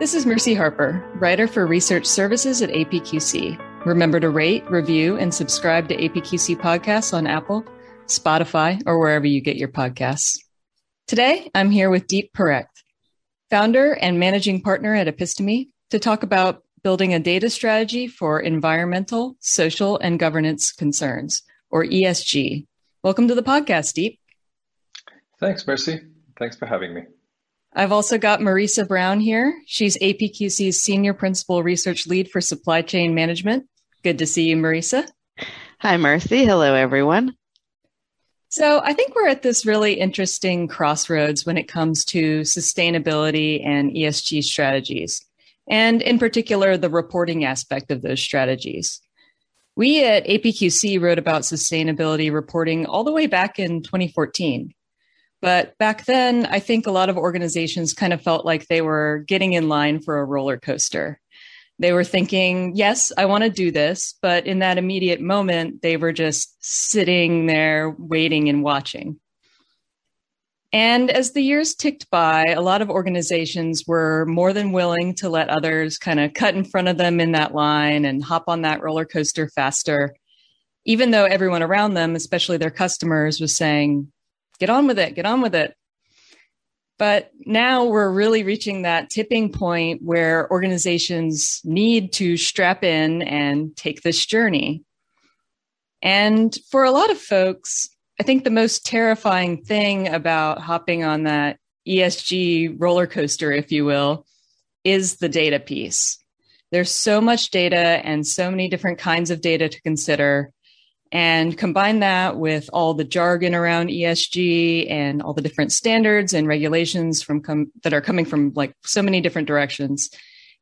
This is Mercy Harper, writer for research services at APQC. Remember to rate, review, and subscribe to APQC podcasts on Apple, Spotify, or wherever you get your podcasts. Today, I'm here with Deep Parekh, founder and managing partner at Episteme, to talk about building a data strategy for environmental, social, and governance concerns, or ESG. Welcome to the podcast, Deep. Thanks, Mercy. Thanks for having me. I've also got Marisa Brown here. She's APQC's Senior Principal Research Lead for Supply Chain Management. Good to see you, Marisa. Hi, Mercy. Hello, everyone. So, I think we're at this really interesting crossroads when it comes to sustainability and ESG strategies, and in particular, the reporting aspect of those strategies. We at APQC wrote about sustainability reporting all the way back in 2014. But back then, I think a lot of organizations kind of felt like they were getting in line for a roller coaster. They were thinking, yes, I want to do this. But in that immediate moment, they were just sitting there waiting and watching. And as the years ticked by, a lot of organizations were more than willing to let others kind of cut in front of them in that line and hop on that roller coaster faster, even though everyone around them, especially their customers, was saying, get on with it, get on with it. But now we're really reaching that tipping point where organizations need to strap in and take this journey. And for a lot of folks, I think the most terrifying thing about hopping on that ESG roller coaster, if you will, is the data piece. There's so much data and so many different kinds of data to consider and combine that with all the jargon around ESG and all the different standards and regulations from com- that are coming from like so many different directions.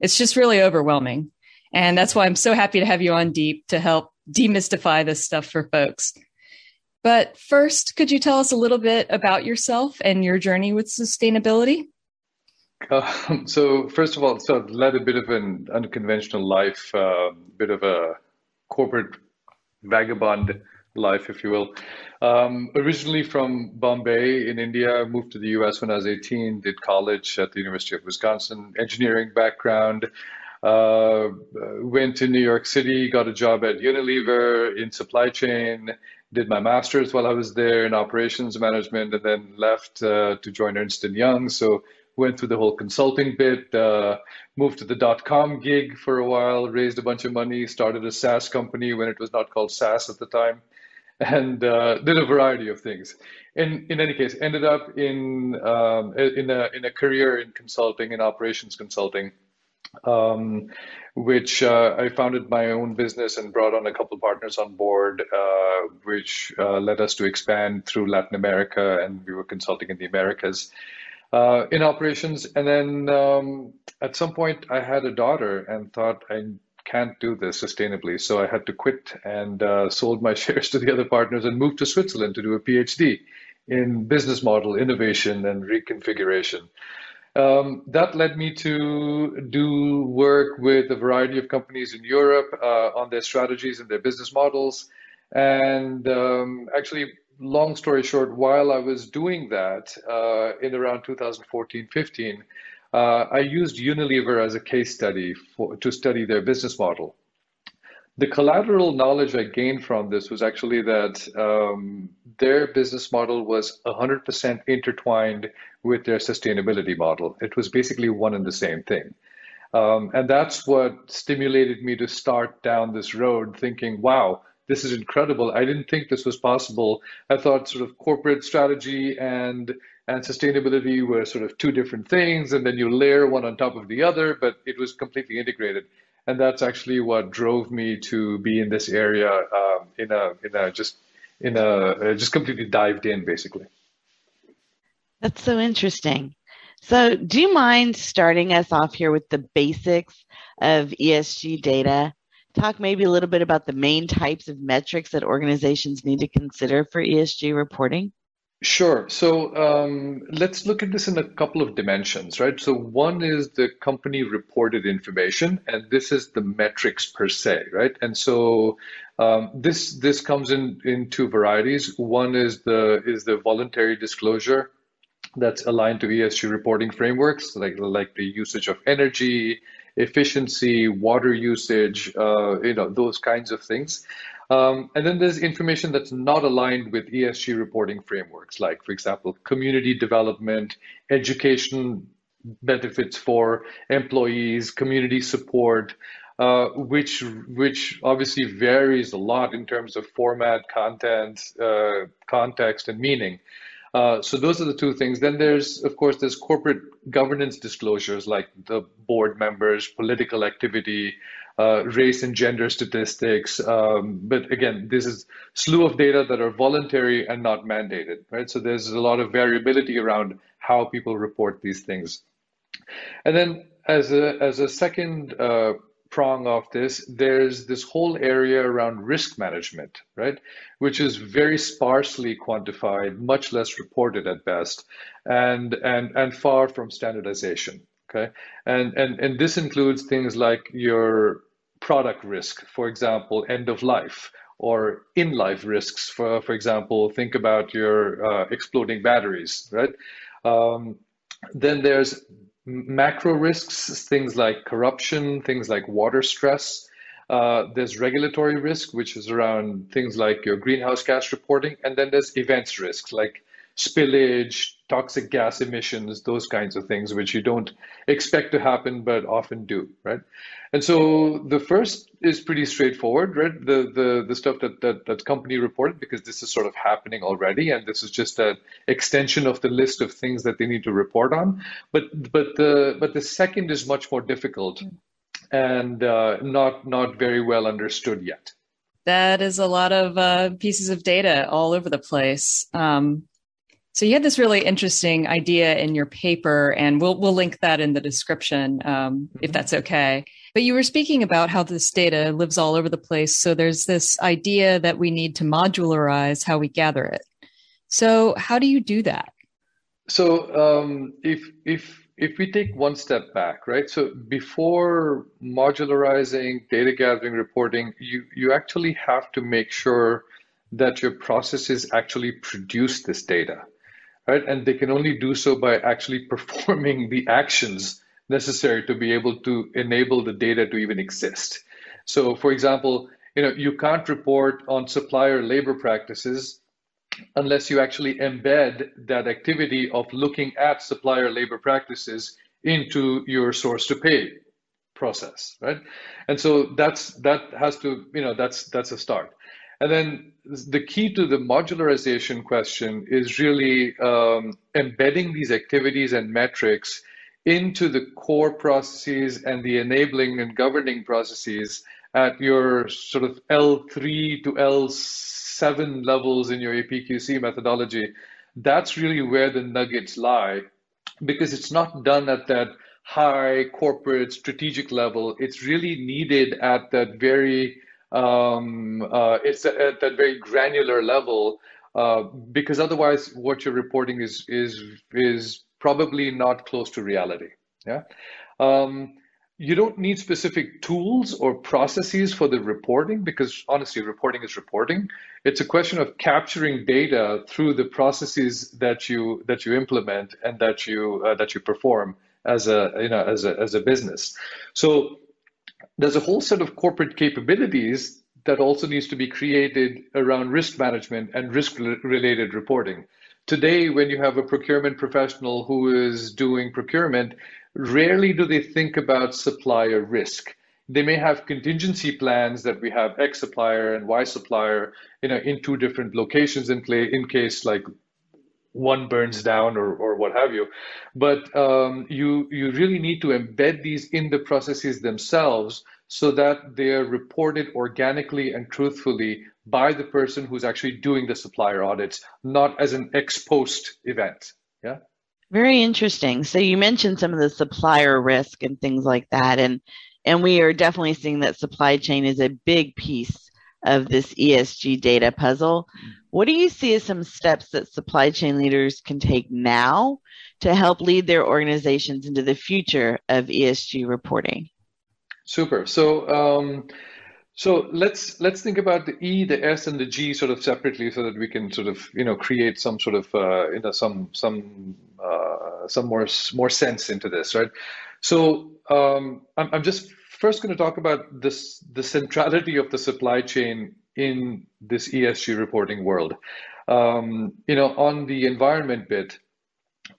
It's just really overwhelming. And that's why I'm so happy to have you on Deep to help demystify this stuff for folks. But first, could you tell us a little bit about yourself and your journey with sustainability? Um, so, first of all, so I've led a bit of an unconventional life, a uh, bit of a corporate vagabond life, if you will. Um, originally from Bombay in India, moved to the US when I was 18, did college at the University of Wisconsin, engineering background. Uh, went to New York City, got a job at Unilever in supply chain, did my master's while I was there in operations management, and then left uh, to join Ernst & Young. So went through the whole consulting bit, uh, moved to the dot com gig for a while, raised a bunch of money, started a SaaS company when it was not called SaaS at the time, and uh, did a variety of things. In in any case, ended up in um, in a in a career in consulting in operations consulting. Um, which uh, I founded my own business and brought on a couple partners on board, uh, which uh, led us to expand through Latin America, and we were consulting in the Americas uh, in operations. And then um, at some point, I had a daughter and thought I can't do this sustainably. So I had to quit and uh, sold my shares to the other partners and moved to Switzerland to do a PhD in business model innovation and reconfiguration. Um, that led me to do work with a variety of companies in Europe uh, on their strategies and their business models. And um, actually, long story short, while I was doing that uh, in around 2014 15, uh, I used Unilever as a case study for, to study their business model. The collateral knowledge I gained from this was actually that um, their business model was 100% intertwined with their sustainability model. It was basically one and the same thing. Um, and that's what stimulated me to start down this road thinking, wow, this is incredible. I didn't think this was possible. I thought sort of corporate strategy and and sustainability were sort of two different things, and then you layer one on top of the other, but it was completely integrated. And that's actually what drove me to be in this area um, in a in a just in a just completely dived in basically. That's so interesting. So, do you mind starting us off here with the basics of ESG data talk maybe a little bit about the main types of metrics that organizations need to consider for ESG reporting? Sure. So um, let's look at this in a couple of dimensions, right? So one is the company reported information, and this is the metrics per se, right? And so um, this this comes in in two varieties. One is the is the voluntary disclosure that's aligned to ESG reporting frameworks, like like the usage of energy, efficiency, water usage, uh, you know, those kinds of things. Um, and then there's information that's not aligned with ESG reporting frameworks, like, for example, community development, education benefits for employees, community support, uh, which which obviously varies a lot in terms of format, content, uh, context, and meaning. Uh, so those are the two things. Then there's, of course, there's corporate governance disclosures like the board members, political activity, uh, race and gender statistics. Um, but again, this is slew of data that are voluntary and not mandated, right? So there's a lot of variability around how people report these things. And then as a as a second uh, prong of this, there's this whole area around risk management, right? Which is very sparsely quantified, much less reported at best, and and and far from standardization. Okay, and and and this includes things like your product risk, for example, end of life, or in life risks. For for example, think about your uh, exploding batteries, right? Um, then there's macro risks, things like corruption, things like water stress. Uh, there's regulatory risk, which is around things like your greenhouse gas reporting. And then there's events risks, like spillage, toxic gas emissions, those kinds of things, which you don't expect to happen, but often do, right? And so the first is pretty straightforward, right? The the the stuff that that that company reported, because this is sort of happening already, and this is just an extension of the list of things that they need to report on. But but the but the second is much more difficult, and uh, not not very well understood yet. That is a lot of uh, pieces of data all over the place. Um, so you had this really interesting idea in your paper, and we'll we'll link that in the description um, if mm-hmm. that's okay. But you were speaking about how this data lives all over the place. So there's this idea that we need to modularize how we gather it. So how do you do that? So um, if if if we take one step back, right? So before modularizing data gathering reporting, you you actually have to make sure that your processes actually produce this data right? And they can only do so by actually performing the actions necessary to be able to enable the data to even exist. So, for example, you know, you can't report on supplier labor practices unless you actually embed that activity of looking at supplier labor practices into your source to pay process, right? And so that's that has to, you know, that's that's a start. And then the key to the modularization question is really um, embedding these activities and metrics into the core processes and the enabling and governing processes at your sort of L3 to L7 levels in your APQC methodology. That's really where the nuggets lie because it's not done at that high corporate strategic level. It's really needed at that very um, uh, it's at that very granular level uh, because otherwise what you're reporting is is is probably not close to reality yeah? Um, you don't need specific tools or processes for the reporting because honestly reporting is reporting. It's a question of capturing data through the processes that you that you implement and that you uh, that you perform as a you know as a as a business. So there's a whole set of corporate capabilities that also needs to be created around risk management and risk related reporting. Today, when you have a procurement professional who is doing procurement, rarely do they think about supplier risk. They may have contingency plans that we have X supplier and Y supplier, you know, in two different locations in play in case like one burns down or, or what have you. But um, you, you really need to embed these in the processes themselves so that they are reported organically and truthfully by the person who's actually doing the supplier audits, not as an ex post event. Yeah. Very interesting. So you mentioned some of the supplier risk and things like that. And and we are definitely seeing that supply chain is a big piece of this ESG data puzzle. What do you see as some steps that supply chain leaders can take now to help lead their organizations into the future of ESG reporting? Super. So um, so let's let's think about the E, the S, and the G sort of separately, so that we can sort of you know create some sort of uh, you know some some uh, some more more sense into this, right? So um, I'm, I'm just first going to talk about this the centrality of the supply chain in this ESG reporting world. Um, you know, on the environment bit,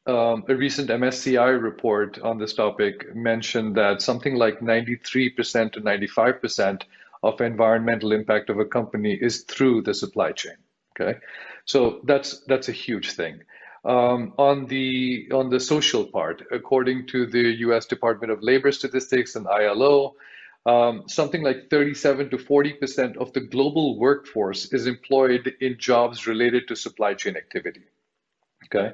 um, a recent MSCI report on this topic mentioned that something like 93% to 95% of environmental impact of a company is through the supply chain. Okay, so that's that's a huge thing. Um, on the on the social part, according to the U.S. Department of Labor statistics and ILO, um, something like 37 to 40 percent of the global workforce is employed in jobs related to supply chain activity. Okay,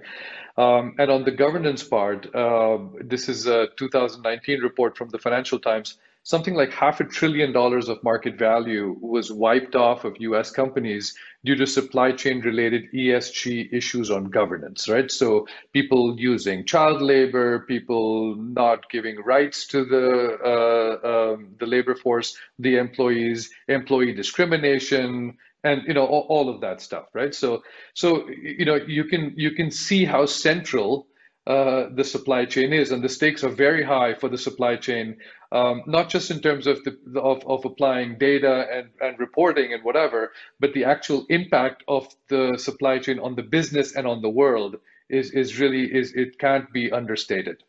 um, and on the governance part, uh, this is a 2019 report from the Financial Times something like half a trillion dollars of market value was wiped off of US companies due to supply chain related ESG issues on governance, right? So people using child labor, people not giving rights to the uh, um, the labor force, the employees, employee discrimination, and you know all, all, of that stuff, right? So so you know you can you can see how central uh, the supply chain is, and the stakes are very high for the supply chain, um, not just in terms of the of, of applying data and, and reporting and whatever, but the actual impact of the supply chain on the business and on the world is is really is it can't be understated.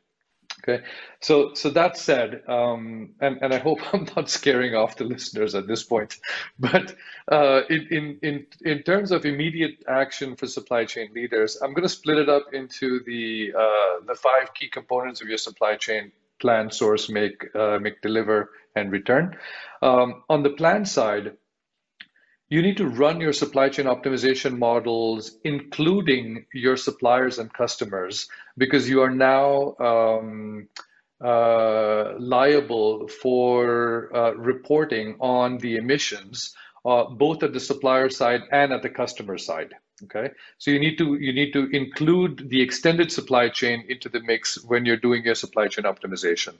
Okay, so so that said, um, and and I hope I'm not scaring off the listeners at this point, but uh, in in in in terms of immediate action for supply chain leaders, I'm going to split it up into the uh, the five key components of your supply chain: plan, source, make, uh, make, deliver, and return. Um, on the plan side, you need to run your supply chain optimization models, including your suppliers and customers, because you are now um, uh, liable for uh, reporting on the emissions, uh, both at the supplier side and at the customer side. Okay, so you need to you need to include the extended supply chain into the mix when you're doing your supply chain optimization.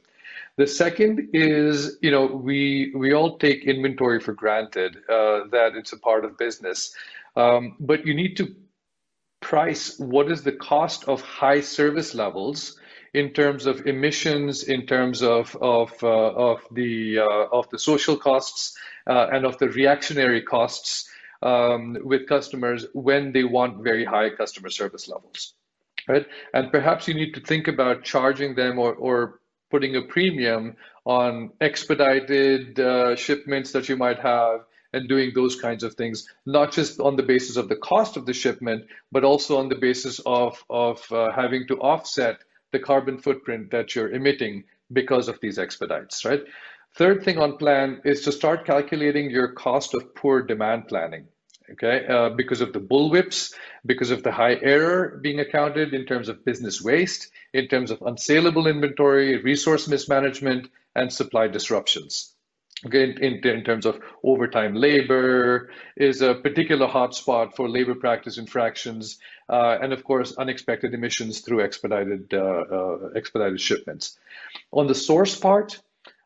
The second is, you know, we we all take inventory for granted uh, that it's a part of business, um, but you need to price what is the cost of high service levels in terms of emissions, in terms of of uh, of the uh, of the social costs uh, and of the reactionary costs um, with customers when they want very high customer service levels, right? And perhaps you need to think about charging them or or putting a premium on expedited uh, shipments that you might have and doing those kinds of things, not just on the basis of the cost of the shipment, but also on the basis of, of uh, having to offset the carbon footprint that you're emitting because of these expedites, right? Third thing on plan is to start calculating your cost of poor demand planning okay, uh, because of the bullwhips, because of the high error being accounted in terms of business waste, in terms of unsaleable inventory, resource mismanagement, and supply disruptions. Okay, in, in, terms of overtime labor is a particular hotspot for labor practice infractions, uh, and of course unexpected emissions through expedited uh, uh expedited shipments. On the source part,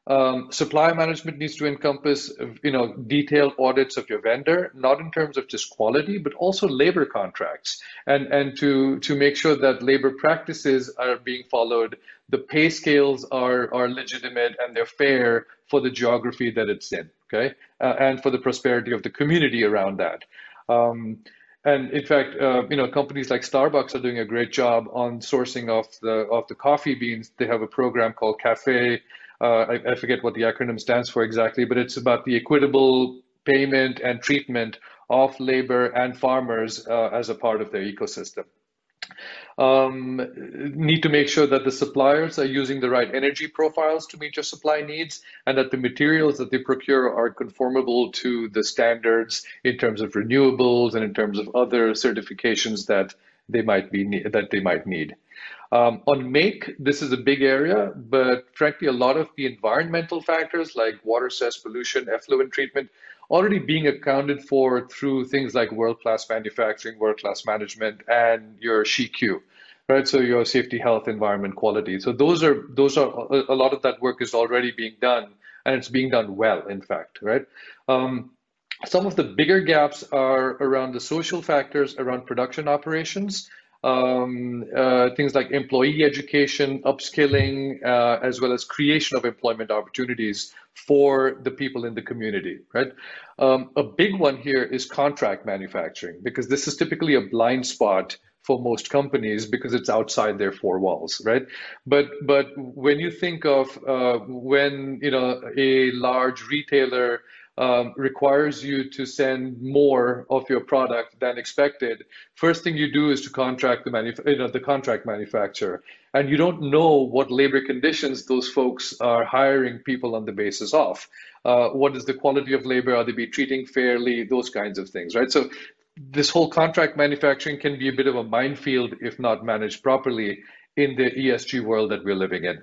um, supply management needs to encompass, you know, detailed audits of your vendor, not in terms of just quality, but also labor contracts, and and to to make sure that labor practices are being followed, the pay scales are are legitimate and they're fair for the geography that it's in, okay, uh, and for the prosperity of the community around that. Um, and in fact, uh, you know, companies like Starbucks are doing a great job on sourcing of the of the coffee beans. They have a program called Cafe uh, I, I, forget what the acronym stands for exactly, but it's about the equitable payment and treatment of labor and farmers uh, as a part of their ecosystem. Um, need to make sure that the suppliers are using the right energy profiles to meet your supply needs and that the materials that they procure are conformable to the standards in terms of renewables and in terms of other certifications that they might be that they might need. Um, on make, this is a big area, but frankly, a lot of the environmental factors like water cess pollution, effluent treatment, already being accounted for through things like world-class manufacturing, world-class management, and your SHEQ, right? So your safety, health, environment, quality. So those are those are a lot of that work is already being done, and it's being done well, in fact, right? Um, some of the bigger gaps are around the social factors around production operations um, uh, things like employee education, upskilling, uh, as well as creation of employment opportunities for the people in the community, right? Um, a big one here is contract manufacturing because this is typically a blind spot for most companies because it's outside their four walls, right? But but when you think of uh, when you know a large retailer um, requires you to send more of your product than expected, first thing you do is to contract the manuf- you know, the contract manufacturer, and you don't know what labor conditions those folks are hiring people on the basis of. Uh, what is the quality of labor? Are they be treating fairly? Those kinds of things, right? So this whole contract manufacturing can be a bit of a minefield if not managed properly in the ESG world that we're living in.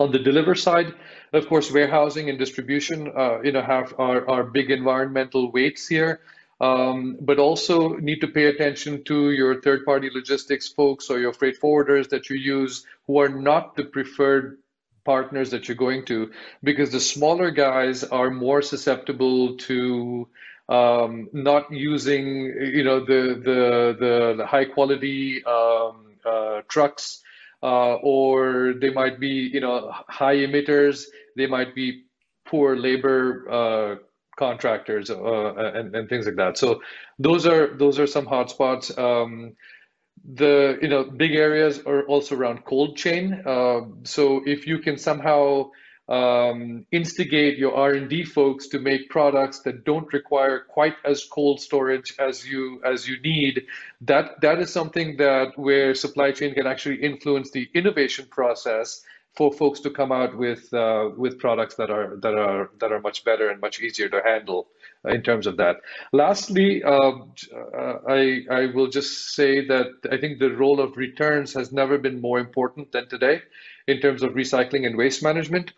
On the deliver side, of course, warehousing and distribution, uh, you know, have are, are big environmental weights here, um, but also need to pay attention to your third-party logistics folks or your freight forwarders that you use who are not the preferred partners that you're going to, because the smaller guys are more susceptible to um, not using, you know, the the the, the high quality um, uh, trucks uh, or they might be you know high emitters they might be poor labor uh, contractors uh, and, and things like that. So those are those are some hotspots. Um, the you know big areas are also around cold chain. Uh, so if you can somehow um, instigate your R&D folks to make products that don't require quite as cold storage as you as you need. That that is something that where supply chain can actually influence the innovation process for folks to come out with uh, with products that are that are that are much better and much easier to handle in terms of that. Lastly, um, uh, I I will just say that I think the role of returns has never been more important than today in terms of recycling and waste management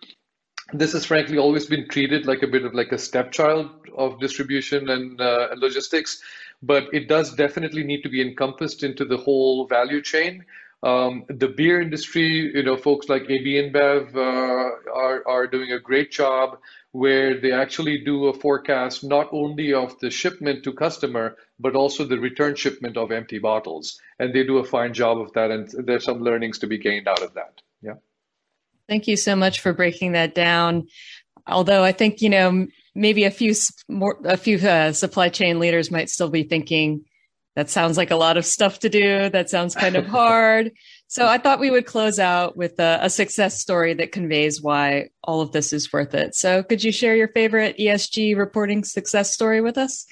this has frankly always been treated like a bit of like a stepchild of distribution and uh, logistics, but it does definitely need to be encompassed into the whole value chain. Um, the beer industry, you know, folks like AB InBev uh, are are doing a great job where they actually do a forecast not only of the shipment to customer but also the return shipment of empty bottles, and they do a fine job of that. And there's some learnings to be gained out of that. Yeah. Thank you so much for breaking that down. Although I think, you know, maybe a few more, a few uh, supply chain leaders might still be thinking, that sounds like a lot of stuff to do. That sounds kind of hard. so I thought we would close out with a, a, success story that conveys why all of this is worth it. So could you share your favorite ESG reporting success story with us?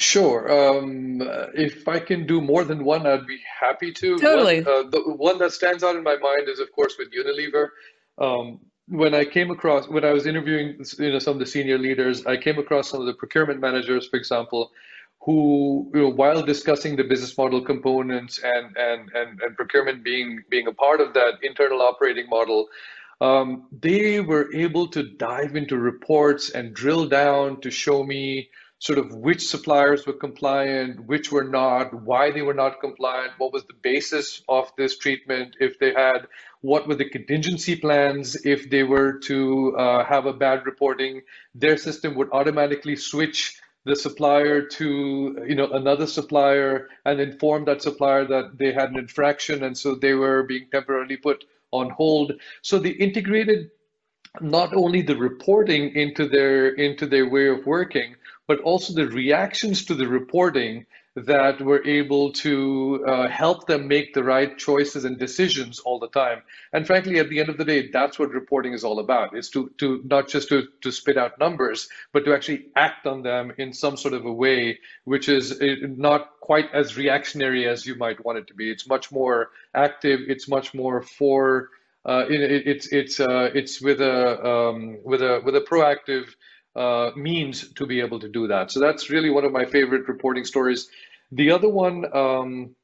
Sure. Um, if I can do more than one, I'd be happy to. Totally. One, uh, the one that stands out in my mind is, of course, with Unilever um, when I came across when I was interviewing you know some of the senior leaders, I came across some of the procurement managers, for example, who you know, while discussing the business model components and and and, and procurement being being a part of that internal operating model. Um, they were able to dive into reports and drill down to show me sort of which suppliers were compliant, which were not, why they were not compliant, what was the basis of this treatment, if they had, what were the contingency plans if they were to uh, have a bad reporting. Their system would automatically switch the supplier to you know another supplier and inform that supplier that they had an infraction and so they were being temporarily put on hold so they integrated not only the reporting into their into their way of working but also the reactions to the reporting that were able to uh, help them make the right choices and decisions all the time. And frankly, at the end of the day, that's what reporting is all about: is to to not just to to spit out numbers, but to actually act on them in some sort of a way which is uh, not quite as reactionary as you might want it to be. It's much more active. It's much more for. Uh, it, it's it's uh, it's with a um, with a with a proactive uh, means to be able to do that. So that's really one of my favorite reporting stories. The other one um,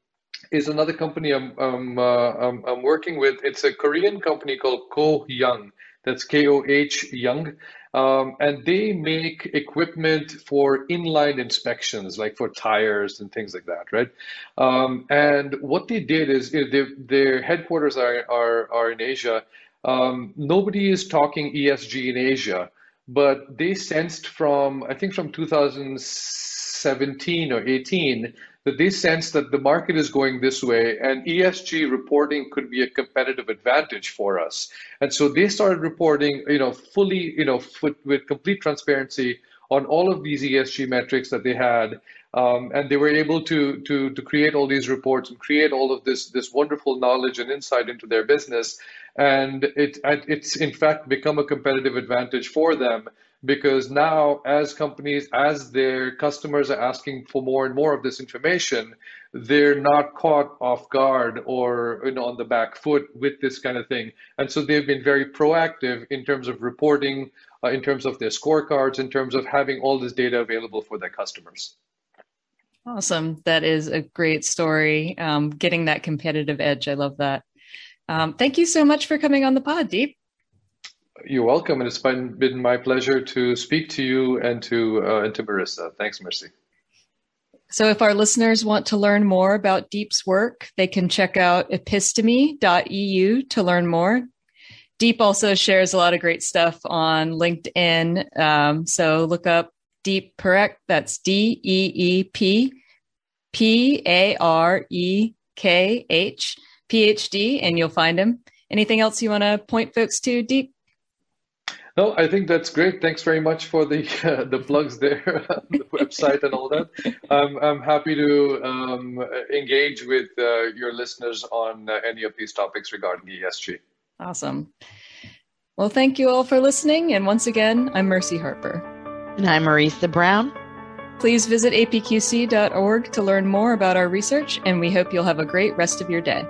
is another company I'm, I'm, uh, I'm, I'm, working with. It's a Korean company called Koh Young. That's K O H Young. Um, and they make equipment for inline inspections, like for tires and things like that, right? Um, and what they did is you know, their headquarters are, are, are in Asia. Um, nobody is talking ESG in Asia but they sensed from I think from 2017 or 18 that they sensed that the market is going this way and ESG reporting could be a competitive advantage for us. And so they started reporting, you know, fully, you know, with, with complete transparency on all of these ESG metrics that they had. Um, and they were able to, to, to create all these reports and create all of this, this wonderful knowledge and insight into their business. And it, it's in fact become a competitive advantage for them because now as companies as their customers are asking for more and more of this information they're not caught off guard or you know, on the back foot with this kind of thing. And so they've been very proactive in terms of reporting uh, in terms of their scorecards in terms of having all this data available for their customers. Awesome. That is a great story. Um, getting that competitive edge. I love that um, thank you so much for coming on the pod deep you're welcome, and it's been, been my pleasure to speak to you and to uh, and to Marisa. Thanks, Mercy. So, if our listeners want to learn more about Deep's work, they can check out episteme.eu to learn more. Deep also shares a lot of great stuff on LinkedIn. Um, so, look up Deep Parekh. That's D E E P P A R E K H PhD, and you'll find him. Anything else you want to point folks to, Deep? No, I think that's great. Thanks very much for the uh, the plugs there, the website and all that. Um, I'm happy to um, engage with uh, your listeners on uh, any of these topics regarding ESG. Awesome. Well, thank you all for listening. And once again, I'm Mercy Harper. And I'm Marisa Brown. Please visit apqc.org to learn more about our research, and we hope you'll have a great rest of your day.